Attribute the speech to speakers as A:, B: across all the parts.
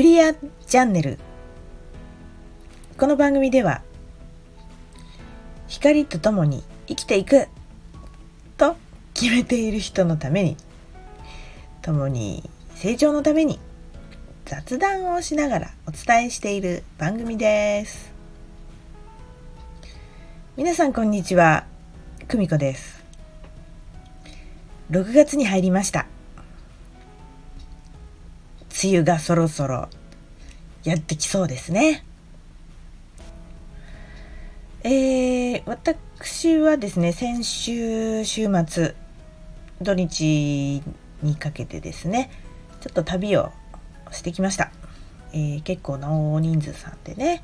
A: クリアチャンネル。この番組では光とともに生きていくと決めている人のために共に成長のために雑談をしながらお伝えしている番組です。皆さんこんにちは久美子です。6月に入りました。梅雨がそろそろやってきそうですね。えー、私はですね先週週末土日にかけてですねちょっと旅をしてきました、えー、結構な大人数さんでね、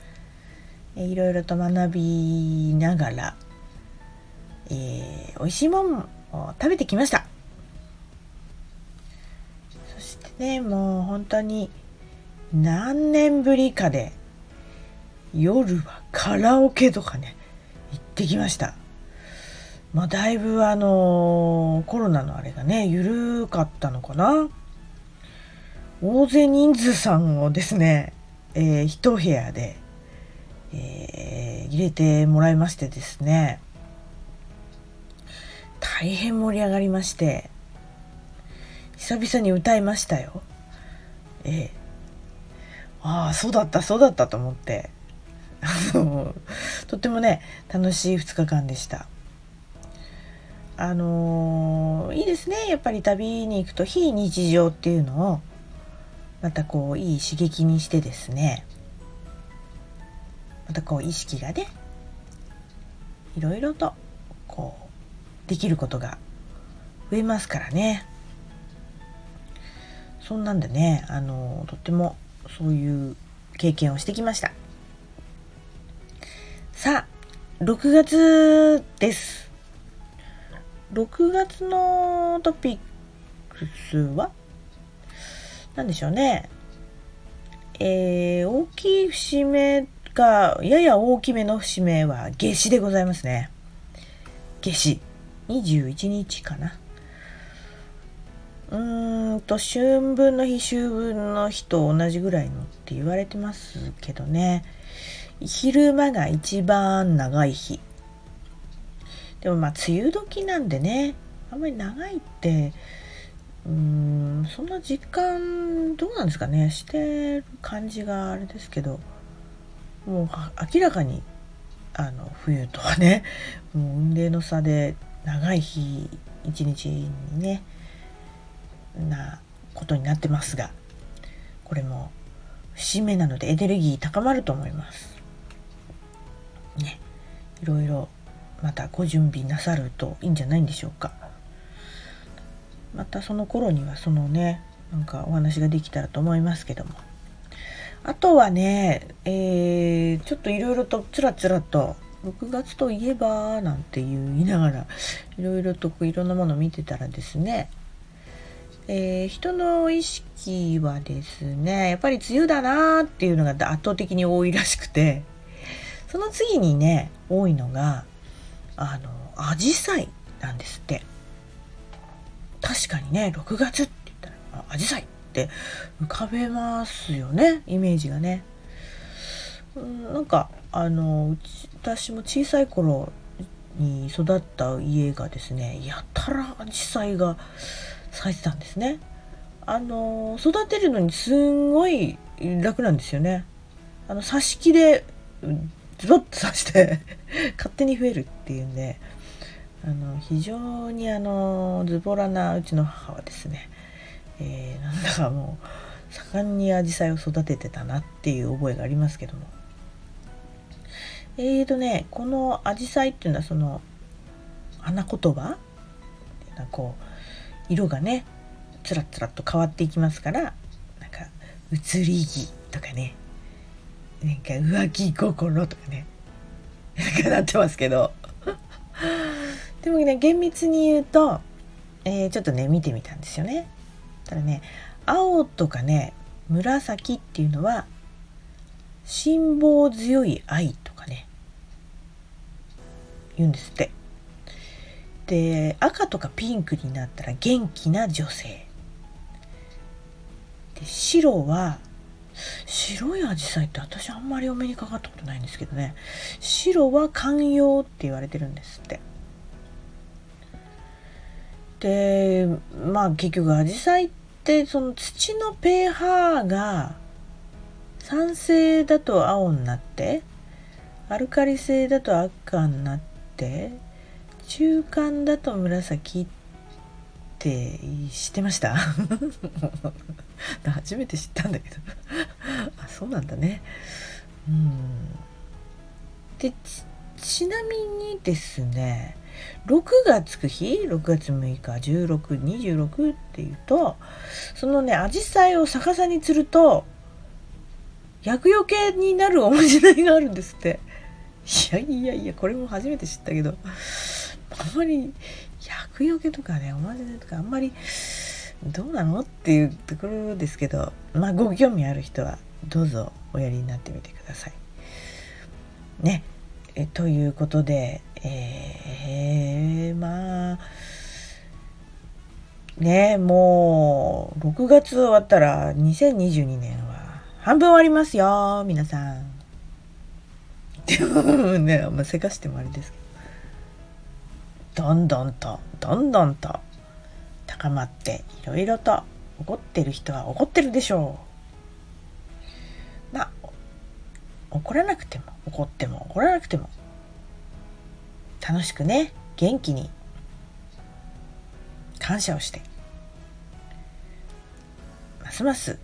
A: えー、いろいろと学びながら、えー、美味しいもんを食べてきましたそしてねもう本当に何年ぶりかで夜はカラオケとかね行ってきましたまあだいぶあのコロナのあれがね緩かったのかな大勢人数さんをですね、えー、一部屋で、えー、入れてもらいましてですね大変盛り上がりまして久々に歌いましたよ。ええ。ああ、そうだった、そうだったと思って。とってもね、楽しい2日間でした。あのー、いいですね。やっぱり旅に行くと非日常っていうのを、またこう、いい刺激にしてですね、またこう、意識がね、いろいろと、こう、できることが増えますからね。そんなんでねあのとってもそういう経験をしてきました。さあ6月です。6月のトピックスは？何でしょうね。えー、大きい節目がやや大きめの節目は夏至でございますね。夏至。21日かな。うんと春分の日秋分の日と同じぐらいのって言われてますけどね。昼間が一番長い日。でもまあ梅雨時なんでねあんまり長いってうんそんな実感どうなんですかね。してる感じがあれですけど。もう明らかにあの冬とはねもう運命の差で長い日一日にねなことになってますがこれも節目なのでエネルギー高まると思います。ねいろいろまたご準備なさるといいんじゃないんでしょうか。またその頃にはそのねなんかお話ができたらと思いますけどもあとはね、えー、ちょっといろいろとつらつらと6月といえばなんて言いながらいろいろといろんなもの見てたらですねえー、人の意識はですねやっぱり梅雨だなっていうのが圧倒的に多いらしくてその次にね多いのがあのアジサイなんですって確かにね6月って言ったらアジサイって浮かべますよねイメージがね。んなんかあの私も小さい頃に育った家がですねやたらアジサイが咲いてたんですね。あの育てるのにすんごい楽なんですよね。あの挿し木でズボッと刺して 勝手に増えるっていうんであの非常にあのズボラなうちの母はですね、えー、なんだかもう盛んにアジサイを育ててたなっていう覚えがありますけどもえーとねこのアジサイっていうのはその花言葉っていうのはこう色がねつらつらと変わっていきますからなんか移り気とかね。なんか浮気心とかね。なんかなってますけど。でもね厳密に言うと、えー、ちょっとね見てみたんですよね。ただね青とかね紫っていうのは辛抱強い愛とかね言うんですって。で赤とかピンクになったら元気な女性。で白は白いアジサイって私あんまりお目にかかったことないんですけどね。白は寛容って言われてるんですって。でまあ結局アジサイってその土の pH が酸性だと青になってアルカリ性だと赤になって中間だと紫って知ってました？初めて知ったんだけど。あそうなんだね。うん。でちなみにですね6がつく日。6月6日1626っていうとそのねアジサイを逆さに釣ると厄除けになるおまじないがあるんですって。いやいやいやこれも初めて知ったけど。あんまり厄除けとかねおまじないとかあんまりどうなのっていうところですけどまあご興味ある人はどうぞおやりになってみてください。ねえということでえー、まあねもう6月終わったら2022年は半分終わりますよ皆さん。でもねあせかしてもあれですけどどんどんとどんどんと高まっていろいろと怒ってる人は怒ってるでしょう。まあ怒らなくても怒っても怒らなくても楽しくね元気に感謝をしてますます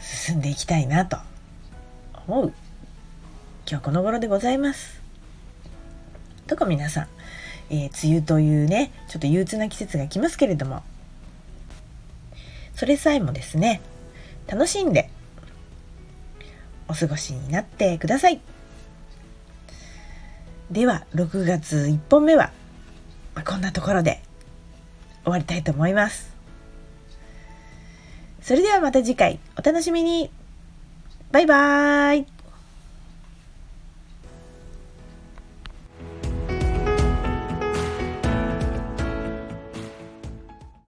A: 進んでいきたいなと思う今日この頃でございます。どこ皆さん、えー、梅雨というねちょっと憂鬱な季節が来ますけれどもそれさえもですね楽しんでお過ごしになってください。では6月1本目は、ま、こんなところで終わりたいと思います。それではまた次回お楽しみにバイバーイ